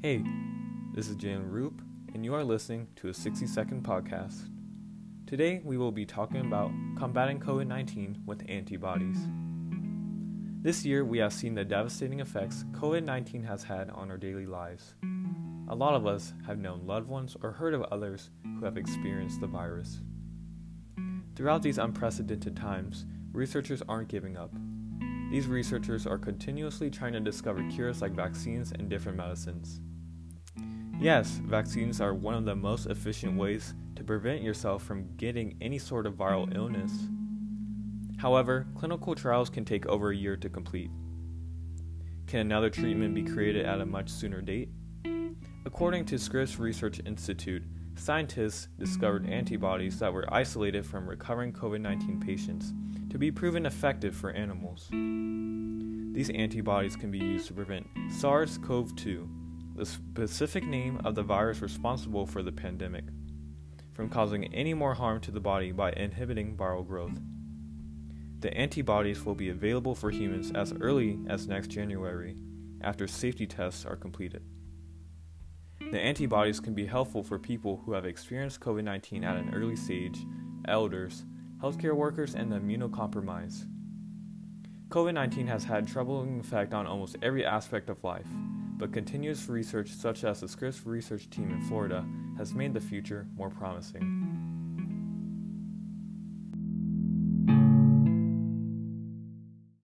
Hey, this is Jalen Roop, and you are listening to a 60 second podcast. Today, we will be talking about combating COVID 19 with antibodies. This year, we have seen the devastating effects COVID 19 has had on our daily lives. A lot of us have known loved ones or heard of others who have experienced the virus. Throughout these unprecedented times, researchers aren't giving up. These researchers are continuously trying to discover cures like vaccines and different medicines. Yes, vaccines are one of the most efficient ways to prevent yourself from getting any sort of viral illness. However, clinical trials can take over a year to complete. Can another treatment be created at a much sooner date? According to Scripps Research Institute, scientists discovered antibodies that were isolated from recovering COVID 19 patients to be proven effective for animals. These antibodies can be used to prevent SARS CoV 2, the specific name of the virus responsible for the pandemic, from causing any more harm to the body by inhibiting viral growth. The antibodies will be available for humans as early as next January after safety tests are completed. The antibodies can be helpful for people who have experienced COVID 19 at an early stage, elders, healthcare workers, and the immunocompromised. COVID 19 has had troubling effect on almost every aspect of life, but continuous research such as the Scripps research team in Florida has made the future more promising.